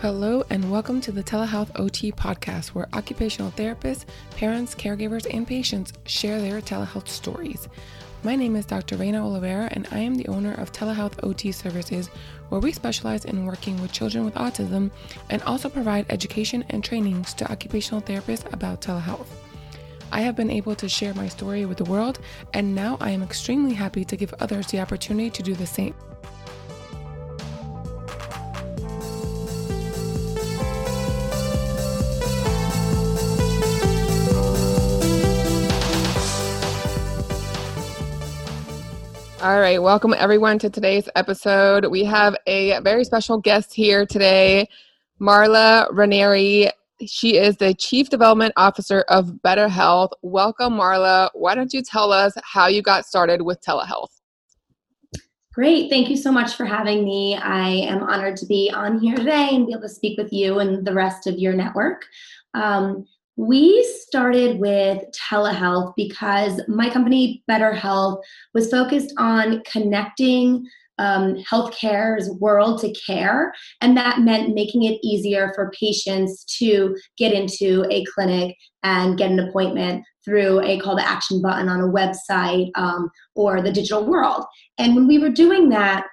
Hello, and welcome to the Telehealth OT podcast, where occupational therapists, parents, caregivers, and patients share their telehealth stories. My name is Dr. Reina Oliveira, and I am the owner of Telehealth OT Services, where we specialize in working with children with autism and also provide education and trainings to occupational therapists about telehealth. I have been able to share my story with the world, and now I am extremely happy to give others the opportunity to do the same. All right, welcome everyone to today's episode. We have a very special guest here today, Marla Ranieri. She is the Chief Development Officer of Better Health. Welcome, Marla. Why don't you tell us how you got started with telehealth? Great. Thank you so much for having me. I am honored to be on here today and be able to speak with you and the rest of your network. Um, we started with telehealth because my company, Better Health, was focused on connecting um, healthcare's world to care, and that meant making it easier for patients to get into a clinic and get an appointment through a call to action button on a website um, or the digital world. And when we were doing that,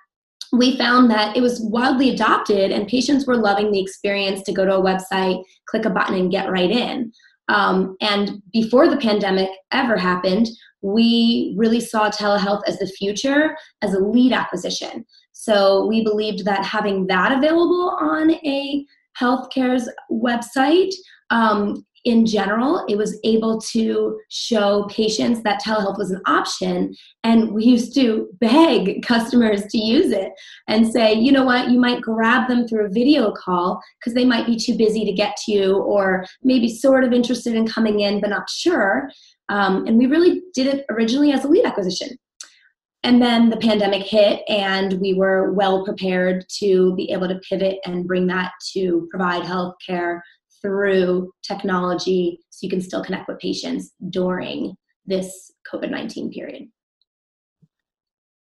we found that it was wildly adopted and patients were loving the experience to go to a website, click a button, and get right in. Um, and before the pandemic ever happened, we really saw telehealth as the future, as a lead acquisition. So we believed that having that available on a healthcare's website um, in general, it was able to show patients that telehealth was an option. And we used to beg customers to use it and say, you know what, you might grab them through a video call because they might be too busy to get to you or maybe sort of interested in coming in but not sure. Um, and we really did it originally as a lead acquisition. And then the pandemic hit, and we were well prepared to be able to pivot and bring that to provide healthcare through technology so you can still connect with patients during this COVID 19 period.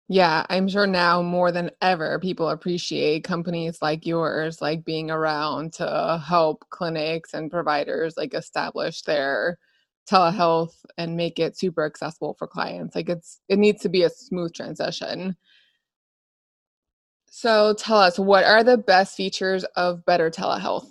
Yeah, I'm sure now more than ever people appreciate companies like yours like being around to help clinics and providers like establish their telehealth and make it super accessible for clients. Like it's it needs to be a smooth transition. So tell us what are the best features of better telehealth?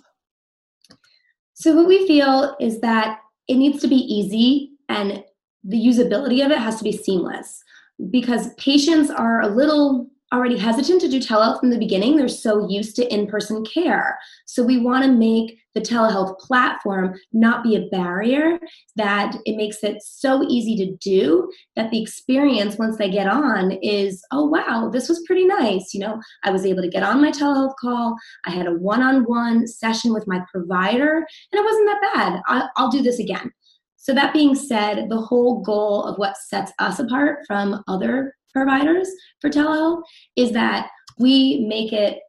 So, what we feel is that it needs to be easy and the usability of it has to be seamless because patients are a little already hesitant to do telehealth from the beginning. They're so used to in person care. So we want to make the telehealth platform not be a barrier, that it makes it so easy to do that the experience once they get on is, oh, wow, this was pretty nice. You know, I was able to get on my telehealth call. I had a one on one session with my provider, and it wasn't that bad. I, I'll do this again. So, that being said, the whole goal of what sets us apart from other providers for telehealth is that we make it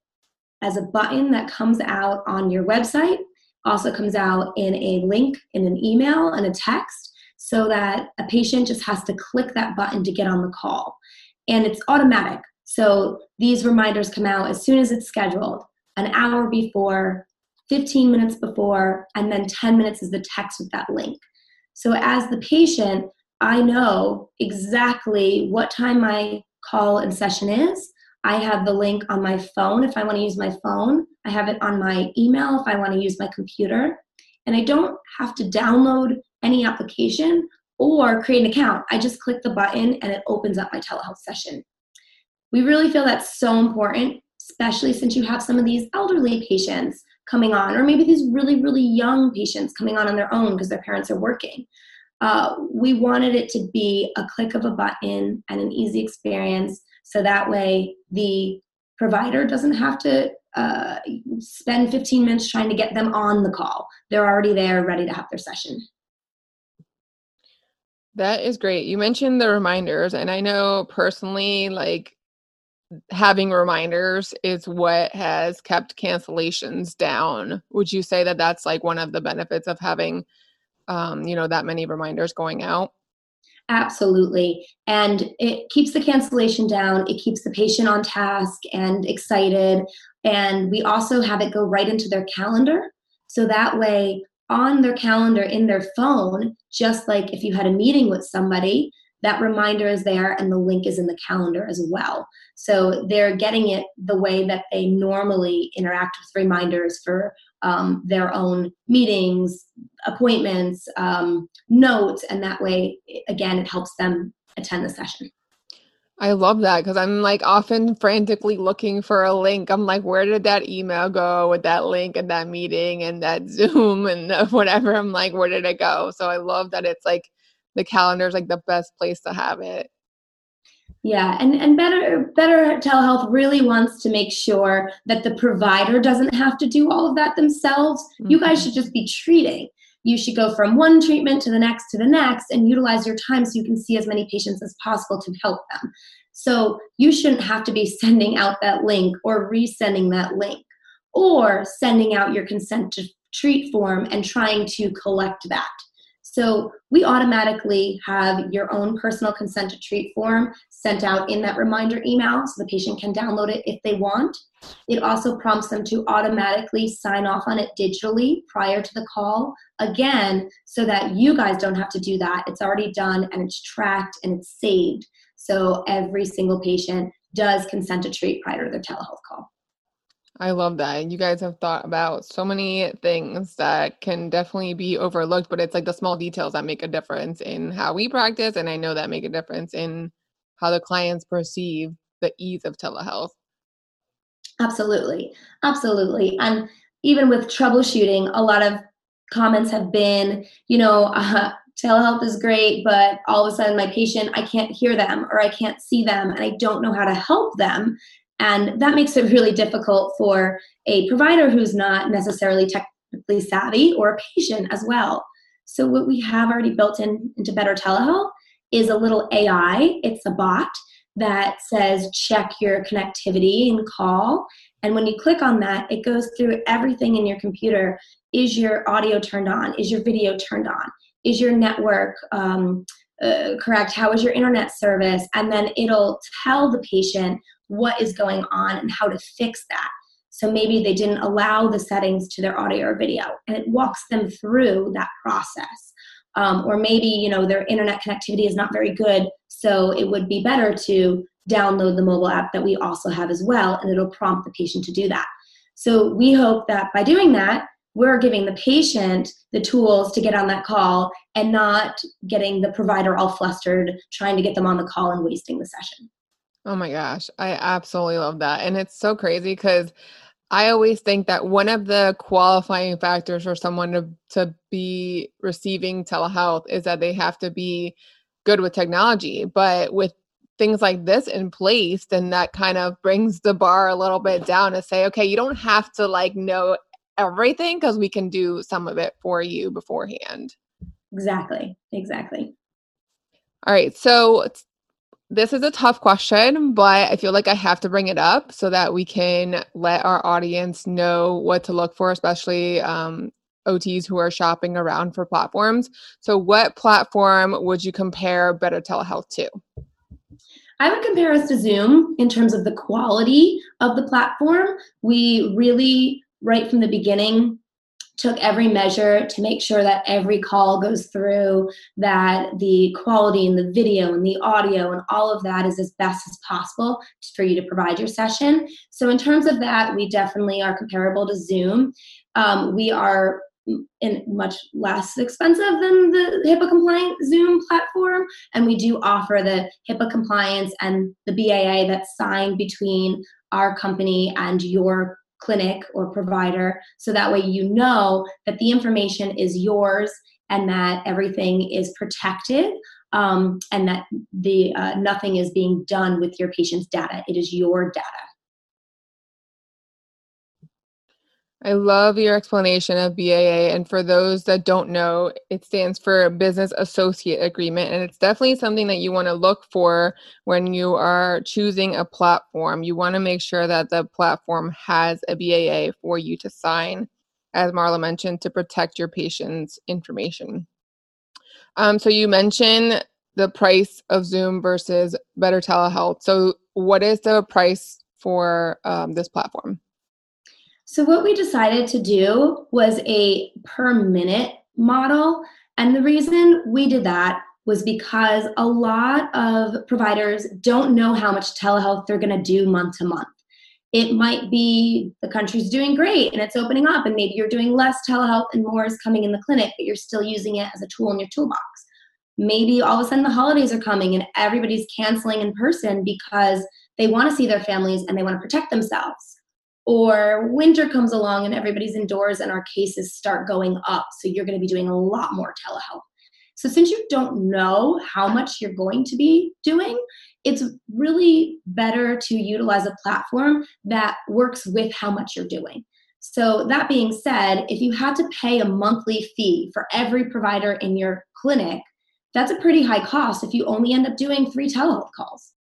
as a button that comes out on your website, also comes out in a link in an email and a text, so that a patient just has to click that button to get on the call. And it's automatic. So these reminders come out as soon as it's scheduled, an hour before, 15 minutes before, and then 10 minutes is the text with that link. So as the patient, I know exactly what time my call and session is. I have the link on my phone if I want to use my phone. I have it on my email if I want to use my computer. And I don't have to download any application or create an account. I just click the button and it opens up my telehealth session. We really feel that's so important, especially since you have some of these elderly patients coming on, or maybe these really, really young patients coming on on their own because their parents are working uh, we wanted it to be a click of a button and an easy experience so that way the provider doesn't have to uh, spend 15 minutes trying to get them on the call. They're already there, ready to have their session. That is great. You mentioned the reminders, and I know personally, like having reminders is what has kept cancellations down. Would you say that that's like one of the benefits of having um, you know that many reminders going out absolutely and it keeps the cancellation down it keeps the patient on task and excited And we also have it go right into their calendar. So that way, on their calendar in their phone, just like if you had a meeting with somebody, that reminder is there and the link is in the calendar as well. So they're getting it the way that they normally interact with reminders for um, their own meetings, appointments, um, notes, and that way, again, it helps them attend the session. I love that because I'm like often frantically looking for a link. I'm like, where did that email go with that link and that meeting and that Zoom and whatever? I'm like, where did it go? So I love that it's like the calendar is like the best place to have it. Yeah, and, and better better telehealth really wants to make sure that the provider doesn't have to do all of that themselves. Mm-hmm. You guys mm-hmm. should just be treating. You should go from one treatment to the next to the next and utilize your time so you can see as many patients as possible to help them. So you shouldn't have to be sending out that link or resending that link or sending out your consent to treat form and trying to collect that. So we automatically have your own personal consent to treat form sent out in that reminder email so the patient can download it if they want. It also prompts them to automatically sign off on it digitally prior to the call, again, so that you guys don't have to do that. It's already done and it's tracked and it's saved. So every single patient does consent to treat prior to their telehealth call. I love that. You guys have thought about so many things that can definitely be overlooked, but it's like the small details that make a difference in how we practice. And I know that make a difference in how the clients perceive the ease of telehealth. Absolutely. Absolutely. And even with troubleshooting, a lot of comments have been, you know, uh, telehealth is great, but all of a sudden my patient, I can't hear them or I can't see them and I don't know how to help them. And that makes it really difficult for a provider who's not necessarily technically savvy or a patient as well. So, what we have already built in into Better Telehealth is a little AI, it's a bot that says check your connectivity and call. And when you click on that, it goes through everything in your computer. Is your audio turned on? Is your video turned on? Is your network um, uh, correct? How is your internet service? And then it'll tell the patient what is going on and how to fix that. So maybe they didn't allow the settings to their audio or video, and it walks them through that process. Um, or maybe you know their internet connectivity is not very good, so it would be better to download the mobile app that we also have as well, and it'll prompt the patient to do that. So we hope that by doing that, we're giving the patient the tools to get on that call and not getting the provider all flustered trying to get them on the call and wasting the session. Oh my gosh, I absolutely love that. And it's so crazy because I always think that one of the qualifying factors for someone to, to be receiving telehealth is that they have to be good with technology. But with things like this in place, then that kind of brings the bar a little bit down to say, okay, you don't have to like know everything because we can do some of it for you beforehand. Exactly. Exactly. All right. So this is a tough question, but I feel like I have to bring it up so that we can let our audience know what to look for, especially um, OTs who are shopping around for platforms. So, what platform would you compare Better Telehealth to? I would compare us to Zoom in terms of the quality of the platform. We really, right from the beginning, took every measure to make sure that every call goes through, that the quality and the video and the audio and all of that is as best as possible for you to provide your session. So, in terms of that, we definitely are comparable to Zoom. Um, we are in much less expensive than the HIPAA compliant Zoom platform. And we do offer the HIPAA compliance and the BAA that's signed between our company and your clinic or provider so that way you know that the information is yours and that everything is protected um, and that the uh, nothing is being done with your patient's data. It is your data I love your explanation of BAA. And for those that don't know, it stands for Business Associate Agreement. And it's definitely something that you want to look for when you are choosing a platform. You want to make sure that the platform has a BAA for you to sign, as Marla mentioned, to protect your patient's information. Um, so you mentioned the price of Zoom versus Better Telehealth. So, what is the price for um, this platform? So, what we decided to do was a per minute model. And the reason we did that was because a lot of providers don't know how much telehealth they're going to do month to month. It might be the country's doing great and it's opening up, and maybe you're doing less telehealth and more is coming in the clinic, but you're still using it as a tool in your toolbox. Maybe all of a sudden the holidays are coming and everybody's canceling in person because they want to see their families and they want to protect themselves. Or winter comes along and everybody's indoors and our cases start going up. So you're going to be doing a lot more telehealth. So, since you don't know how much you're going to be doing, it's really better to utilize a platform that works with how much you're doing. So, that being said, if you had to pay a monthly fee for every provider in your clinic, that's a pretty high cost if you only end up doing three telehealth calls.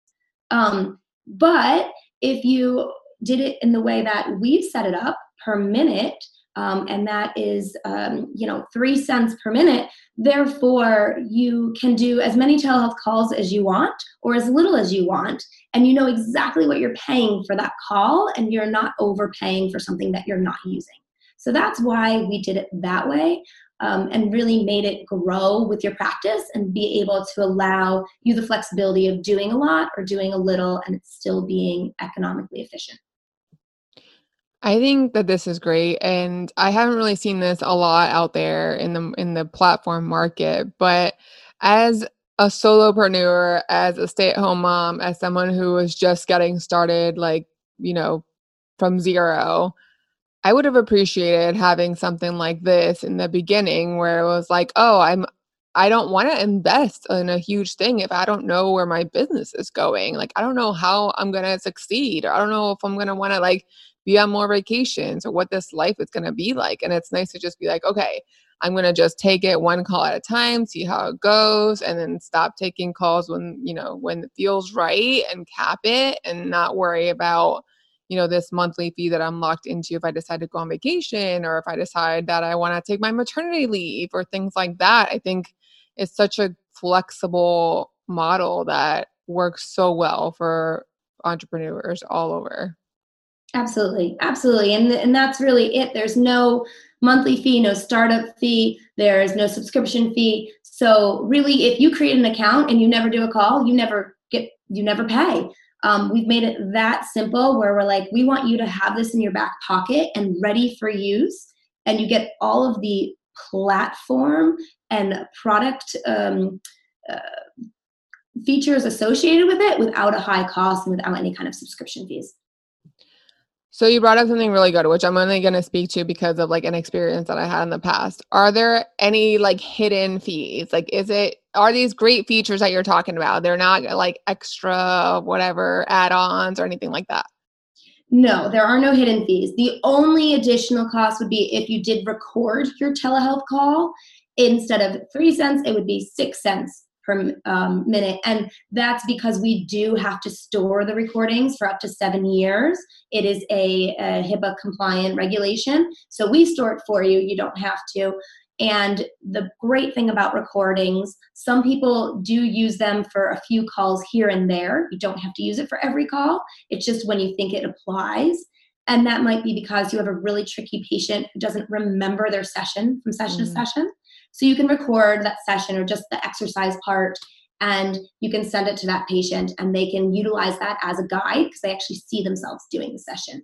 Um, but if you did it in the way that we've set it up per minute, um, and that is um, you know three cents per minute. Therefore you can do as many telehealth calls as you want or as little as you want and you know exactly what you're paying for that call and you're not overpaying for something that you're not using. So that's why we did it that way um, and really made it grow with your practice and be able to allow you the flexibility of doing a lot or doing a little and it's still being economically efficient. I think that this is great and I haven't really seen this a lot out there in the in the platform market, but as a solopreneur, as a stay-at-home mom, as someone who was just getting started like, you know, from zero, I would have appreciated having something like this in the beginning where it was like, "Oh, I'm I don't want to invest in a huge thing if I don't know where my business is going. Like I don't know how I'm going to succeed or I don't know if I'm going to want to like be on more vacations or what this life is going to be like. And it's nice to just be like, okay, I'm going to just take it one call at a time, see how it goes, and then stop taking calls when, you know, when it feels right and cap it and not worry about, you know, this monthly fee that I'm locked into if I decide to go on vacation or if I decide that I want to take my maternity leave or things like that. I think it's such a flexible model that works so well for entrepreneurs all over. Absolutely, absolutely, and and that's really it. There's no monthly fee, no startup fee. There's no subscription fee. So really, if you create an account and you never do a call, you never get you never pay. Um, we've made it that simple where we're like, we want you to have this in your back pocket and ready for use, and you get all of the platform and product um, uh, features associated with it without a high cost and without any kind of subscription fees. So you brought up something really good, which I'm only going to speak to because of like an experience that I had in the past. Are there any like hidden fees? Like, is it are these great features that you're talking about? They're not like extra whatever add-ons or anything like that. No, there are no hidden fees. The only additional cost would be if you did record your telehealth call. Instead of three cents, it would be six cents per um, minute. And that's because we do have to store the recordings for up to seven years. It is a, a HIPAA compliant regulation. So we store it for you. You don't have to. And the great thing about recordings, some people do use them for a few calls here and there. You don't have to use it for every call. It's just when you think it applies. And that might be because you have a really tricky patient who doesn't remember their session from session mm-hmm. to session. So you can record that session or just the exercise part and you can send it to that patient and they can utilize that as a guide because they actually see themselves doing the session.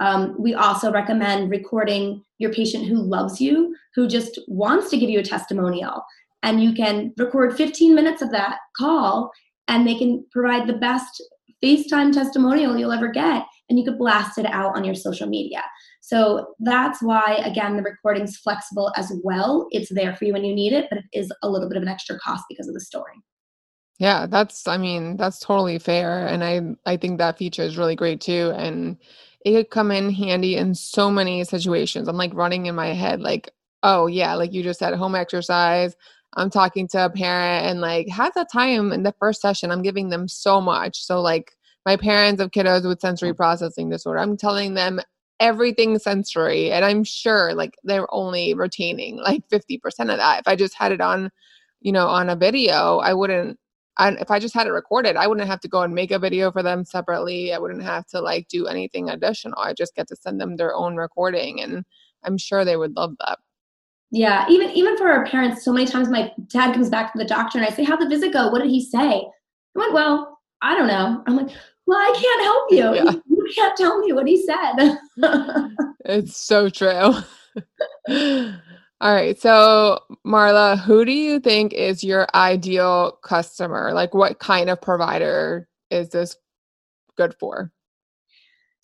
Um, we also recommend recording your patient who loves you, who just wants to give you a testimonial. And you can record 15 minutes of that call and they can provide the best FaceTime testimonial you'll ever get. And you could blast it out on your social media. So that's why, again, the recording's flexible as well. It's there for you when you need it, but it is a little bit of an extra cost because of the story. Yeah, that's I mean, that's totally fair. And I I think that feature is really great too. And it could come in handy in so many situations. I'm like running in my head, like, oh yeah, like you just said, home exercise. I'm talking to a parent and like half the time in the first session, I'm giving them so much. So like my parents of kiddos with sensory mm. processing disorder, I'm telling them everything sensory and i'm sure like they're only retaining like 50% of that if i just had it on you know on a video i wouldn't and if I just had it recorded, I wouldn't have to go and make a video for them separately. I wouldn't have to like do anything additional. I just get to send them their own recording and I'm sure they would love that. Yeah, even even for our parents, so many times my dad comes back from the doctor and I say, How'd the visit go? What did he say? I went, Well, I don't know. I'm like, Well, I can't help you. Yeah. You can't tell me what he said. it's so true. All right. So, Marla, who do you think is your ideal customer? Like, what kind of provider is this good for?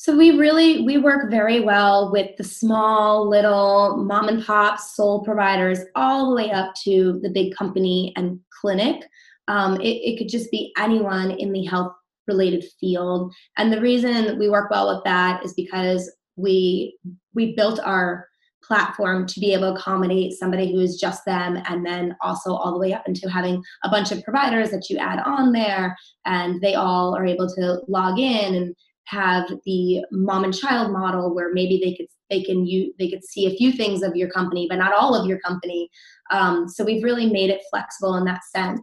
So we really we work very well with the small little mom and pop sole providers all the way up to the big company and clinic. Um, it, it could just be anyone in the health related field. And the reason we work well with that is because we we built our platform to be able to accommodate somebody who is just them and then also all the way up into having a bunch of providers that you add on there and they all are able to log in and have the mom and child model where maybe they could they can you they could see a few things of your company but not all of your company. Um, so we've really made it flexible in that sense.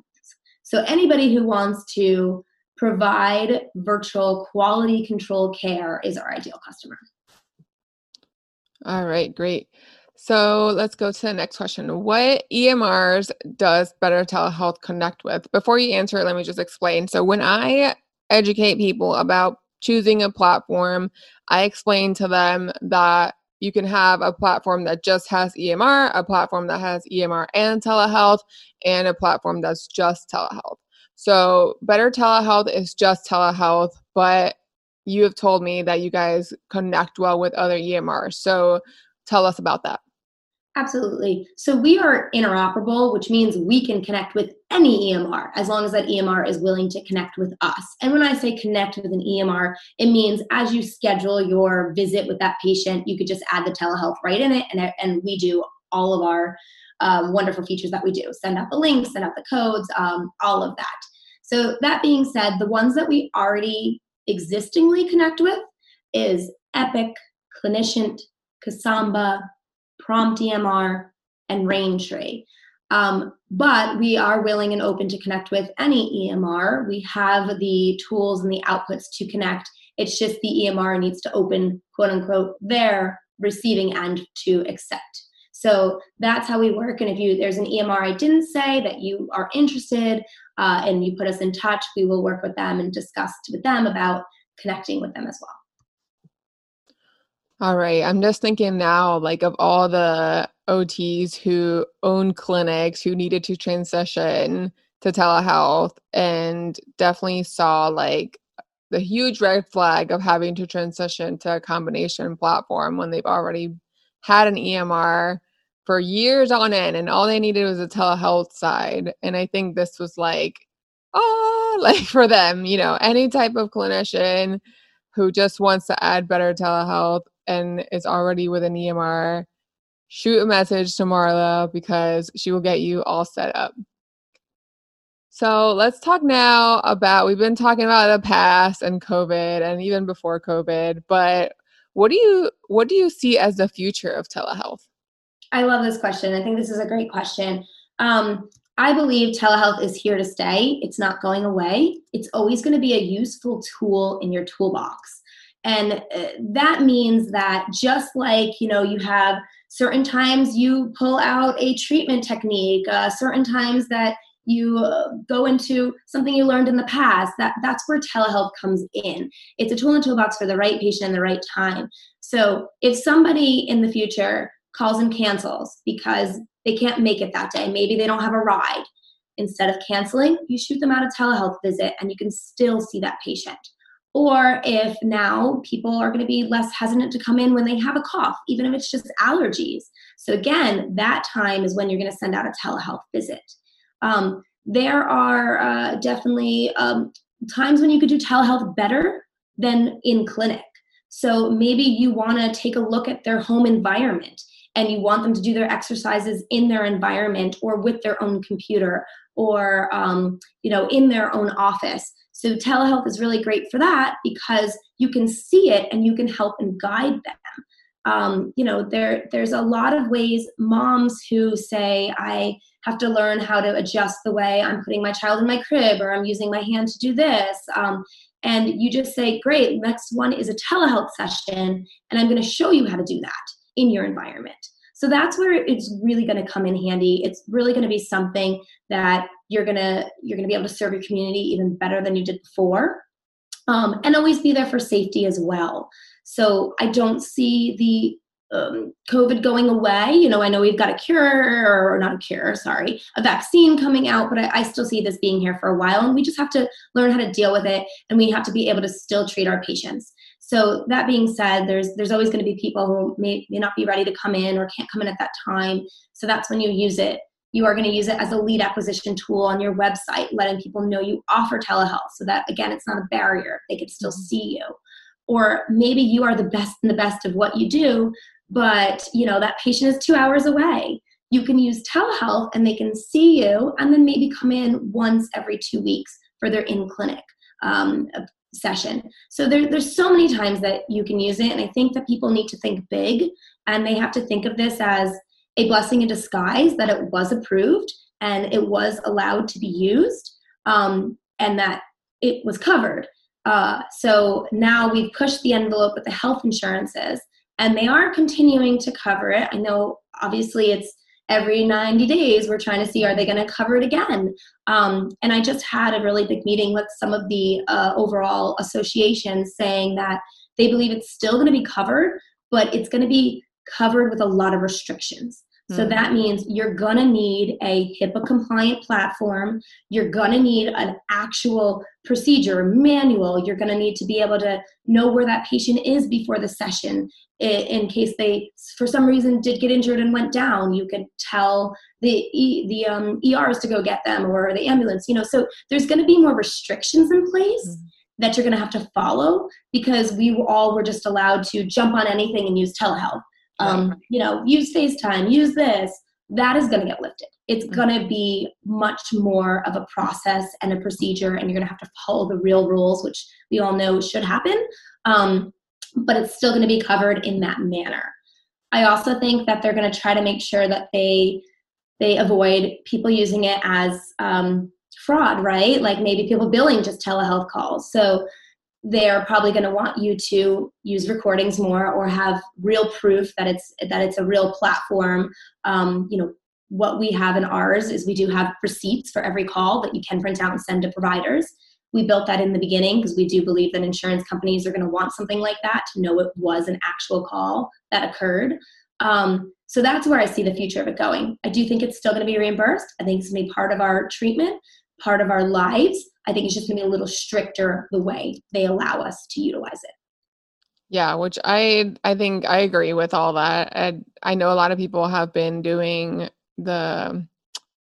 So anybody who wants to provide virtual quality control care is our ideal customer all right great so let's go to the next question. What EMRs does Better Telehealth connect with? Before you answer let me just explain. So when I educate people about choosing a platform, I explain to them that you can have a platform that just has EMR, a platform that has EMR and telehealth, and a platform that's just telehealth. So, Better Telehealth is just telehealth, but you have told me that you guys connect well with other EMRs. So, tell us about that. Absolutely. So we are interoperable, which means we can connect with any EMR as long as that EMR is willing to connect with us. And when I say connect with an EMR, it means as you schedule your visit with that patient, you could just add the telehealth right in it, and, and we do all of our um, wonderful features that we do send out the links, send out the codes, um, all of that. So, that being said, the ones that we already existingly connect with is Epic, Clinicient, Casamba, Prompt EMR, and Raintree. Um, but we are willing and open to connect with any EMR. We have the tools and the outputs to connect. It's just the EMR needs to open, quote unquote, their receiving end to accept. So that's how we work. And if you there's an EMR I didn't say that you are interested uh, and you put us in touch, we will work with them and discuss with them about connecting with them as well. All right. I'm just thinking now, like, of all the OTs who own clinics who needed to transition to telehealth and definitely saw like the huge red flag of having to transition to a combination platform when they've already had an EMR for years on end and all they needed was a telehealth side. And I think this was like, oh, like for them, you know, any type of clinician who just wants to add better telehealth and is already with an EMR, shoot a message to Marla because she will get you all set up. So let's talk now about we've been talking about the past and COVID and even before COVID, but what do you what do you see as the future of telehealth? I love this question. I think this is a great question. Um, I believe telehealth is here to stay. It's not going away. It's always going to be a useful tool in your toolbox. And uh, that means that just like, you know, you have certain times you pull out a treatment technique, uh, certain times that you uh, go into something you learned in the past that that's where telehealth comes in it's a tool in the toolbox for the right patient in the right time so if somebody in the future calls and cancels because they can't make it that day maybe they don't have a ride instead of canceling you shoot them out a telehealth visit and you can still see that patient or if now people are going to be less hesitant to come in when they have a cough, even if it's just allergies. So, again, that time is when you're going to send out a telehealth visit. Um, there are uh, definitely um, times when you could do telehealth better than in clinic. So, maybe you want to take a look at their home environment and you want them to do their exercises in their environment or with their own computer or um, you know in their own office so telehealth is really great for that because you can see it and you can help and guide them. Um, you know, there there's a lot of ways moms who say I have to learn how to adjust the way I'm putting my child in my crib or I'm using my hand to do this. Um, and you just say, great, next one is a telehealth session, and I'm going to show you how to do that in your environment. So that's where it's really going to come in handy. It's really going to be something that you're going to you're going to be able to serve your community even better than you did before. Um, and always be there for safety as well. So I don't see the um, COVID going away. You know, I know we've got a cure, or not a cure, sorry, a vaccine coming out, but I, I, still see this being here for a while. And we just have to learn how to deal with it, and we have to be able to still treat our patients. So that being said, there's there's always going to be people who may, may not be ready to come in or can't come in at that time. So that's when you use it. You are going to use it as a lead acquisition tool on your website, letting people know you offer telehealth so that again it's not a barrier. They can still mm-hmm. see you. Or maybe you are the best and the best of what you do, but you know that patient is two hours away you can use telehealth and they can see you and then maybe come in once every two weeks for their in clinic um, session so there, there's so many times that you can use it and i think that people need to think big and they have to think of this as a blessing in disguise that it was approved and it was allowed to be used um, and that it was covered uh, so now we've pushed the envelope with the health insurances and they are continuing to cover it. I know obviously it's every 90 days we're trying to see are they going to cover it again? Um, and i just had a really big meeting with some of the uh, overall associations saying that they believe it's still going to be covered but it's going to be covered with a lot of restrictions so mm-hmm. that means you're going to need a HIPAA compliant platform. You're going to need an actual procedure, manual. You're going to need to be able to know where that patient is before the session. In case they, for some reason, did get injured and went down, you could tell the the um, ERs to go get them or the ambulance. You know, so there's going to be more restrictions in place. Mm-hmm that you're going to have to follow because we all were just allowed to jump on anything and use telehealth um, right. you know use facetime use this that is going to get lifted it's mm-hmm. going to be much more of a process and a procedure and you're going to have to follow the real rules which we all know should happen um, but it's still going to be covered in that manner i also think that they're going to try to make sure that they they avoid people using it as um, fraud right like maybe people billing just telehealth calls so they're probably going to want you to use recordings more or have real proof that it's that it's a real platform. Um, you know what we have in ours is we do have receipts for every call that you can print out and send to providers. We built that in the beginning because we do believe that insurance companies are going to want something like that to know it was an actual call that occurred. Um, so that's where i see the future of it going. I do think it's still going to be reimbursed. I think it's going to be part of our treatment part of our lives I think it's just going to be a little stricter the way they allow us to utilize it. Yeah, which I I think I agree with all that. And I know a lot of people have been doing the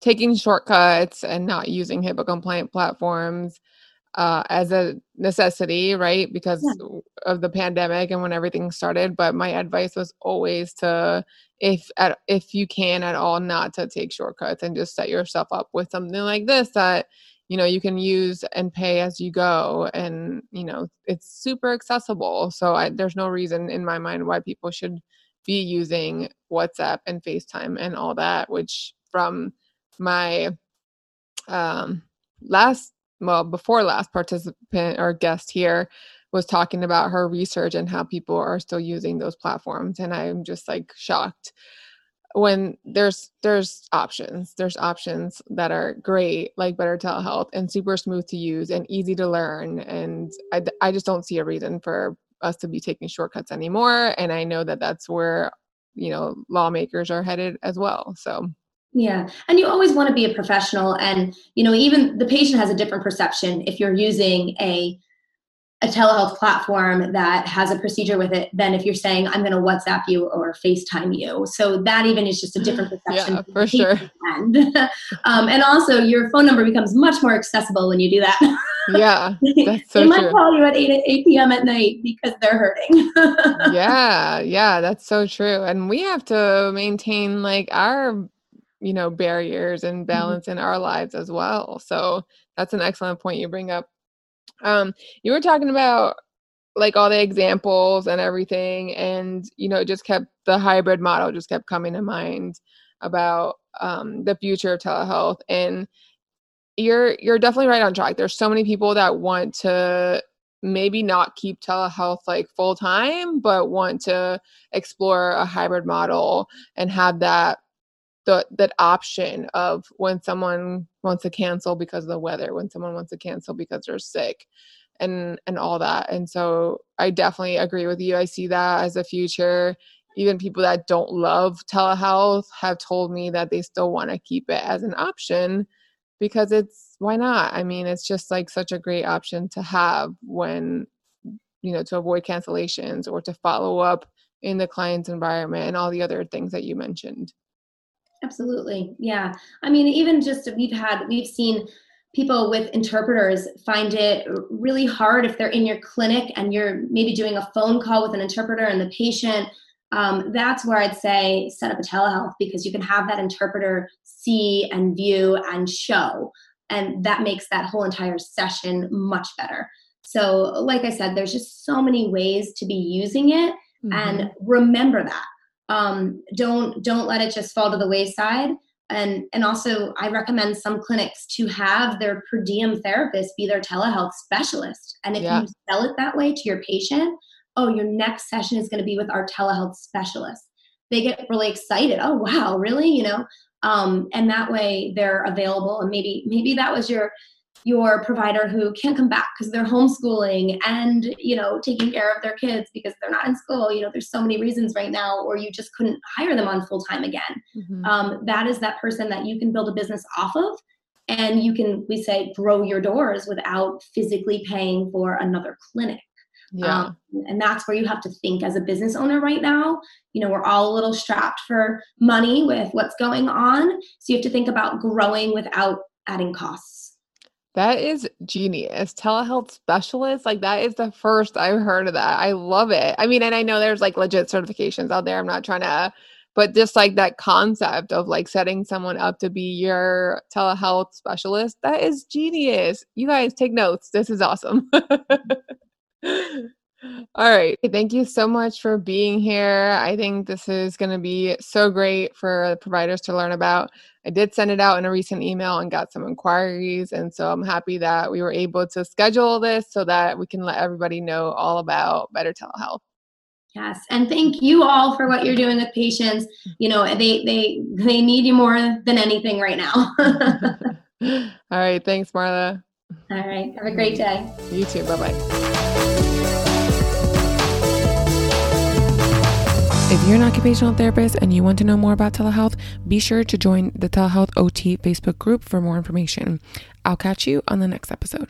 taking shortcuts and not using HIPAA compliant platforms uh, as a necessity, right? Because yeah. of the pandemic and when everything started. But my advice was always to, if at if you can at all, not to take shortcuts and just set yourself up with something like this that you know you can use and pay as you go and you know it's super accessible so I, there's no reason in my mind why people should be using whatsapp and facetime and all that which from my um last well before last participant or guest here was talking about her research and how people are still using those platforms and i'm just like shocked. When there's there's options there's options that are great like better telehealth and super smooth to use and easy to learn and I, I just don't see a reason for us to be taking shortcuts anymore and i know that that's where you know lawmakers are headed as well so yeah and you always want to be a professional and you know even the patient has a different perception if you're using a a telehealth platform that has a procedure with it than if you're saying I'm going to WhatsApp you or FaceTime you. So that even is just a different perception. Yeah, for sure. um, and also, your phone number becomes much more accessible when you do that. yeah, that's so true. they might true. call you at 8, 8 p.m. at night because they're hurting. yeah, yeah, that's so true. And we have to maintain like our you know barriers and mm-hmm. balance mm-hmm. in our lives as well so that's an excellent point you bring up um, you were talking about like all the examples and everything, and you know, just kept the hybrid model just kept coming to mind about um, the future of telehealth and you're you're definitely right on track there's so many people that want to maybe not keep telehealth like full time but want to explore a hybrid model and have that the that option of when someone wants to cancel because of the weather when someone wants to cancel because they're sick and and all that. And so i definitely agree with you. I see that as a future. Even people that don't love telehealth have told me that they still want to keep it as an option because it's why not? I mean it's just like such a great option to have when you know to avoid cancellations or to follow up in the client's environment and all the other things that you mentioned absolutely yeah i mean even just we've had we've seen people with interpreters find it really hard if they're in your clinic and you're maybe doing a phone call with an interpreter and the patient um, that's where I'd say set up a telehealth because you can have that interpreter see and view and show. And that makes that whole entire session much better. So, like I said, there's just so many ways to be using it. Mm-hmm. And remember that. Um, don't don't let it just fall to the wayside. And and also, I recommend some clinics to have their per diem therapist be their telehealth specialist. And if yeah. you sell it that way to your patient, oh, your next session is going to be with our telehealth specialist. They get really excited. Oh, wow, really? You know, um, and that way they're available. And maybe maybe that was your your provider who can't come back because they're homeschooling and you know taking care of their kids because they're not in school you know there's so many reasons right now or you just couldn't hire them on full time again mm-hmm. um, that is that person that you can build a business off of and you can we say grow your doors without physically paying for another clinic yeah. Um, and that's where you have to think as a business owner right now. You know, we're all a little strapped for money with what's going on. So you have to think about growing without adding costs. That is genius. Telehealth specialist, like that is the first I've heard of that. I love it. I mean, and I know there's like legit certifications out there. I'm not trying to, but just like that concept of like setting someone up to be your telehealth specialist, that is genius. You guys take notes. This is awesome. All right. Thank you so much for being here. I think this is going to be so great for the providers to learn about. I did send it out in a recent email and got some inquiries. And so I'm happy that we were able to schedule this so that we can let everybody know all about better telehealth. Yes, and thank you all for what you're doing with patients. You know, they they they need you more than anything right now. all right, thanks Marla. All right, have a great day. You too. Bye-bye. If you're an occupational therapist and you want to know more about telehealth, be sure to join the Telehealth OT Facebook group for more information. I'll catch you on the next episode.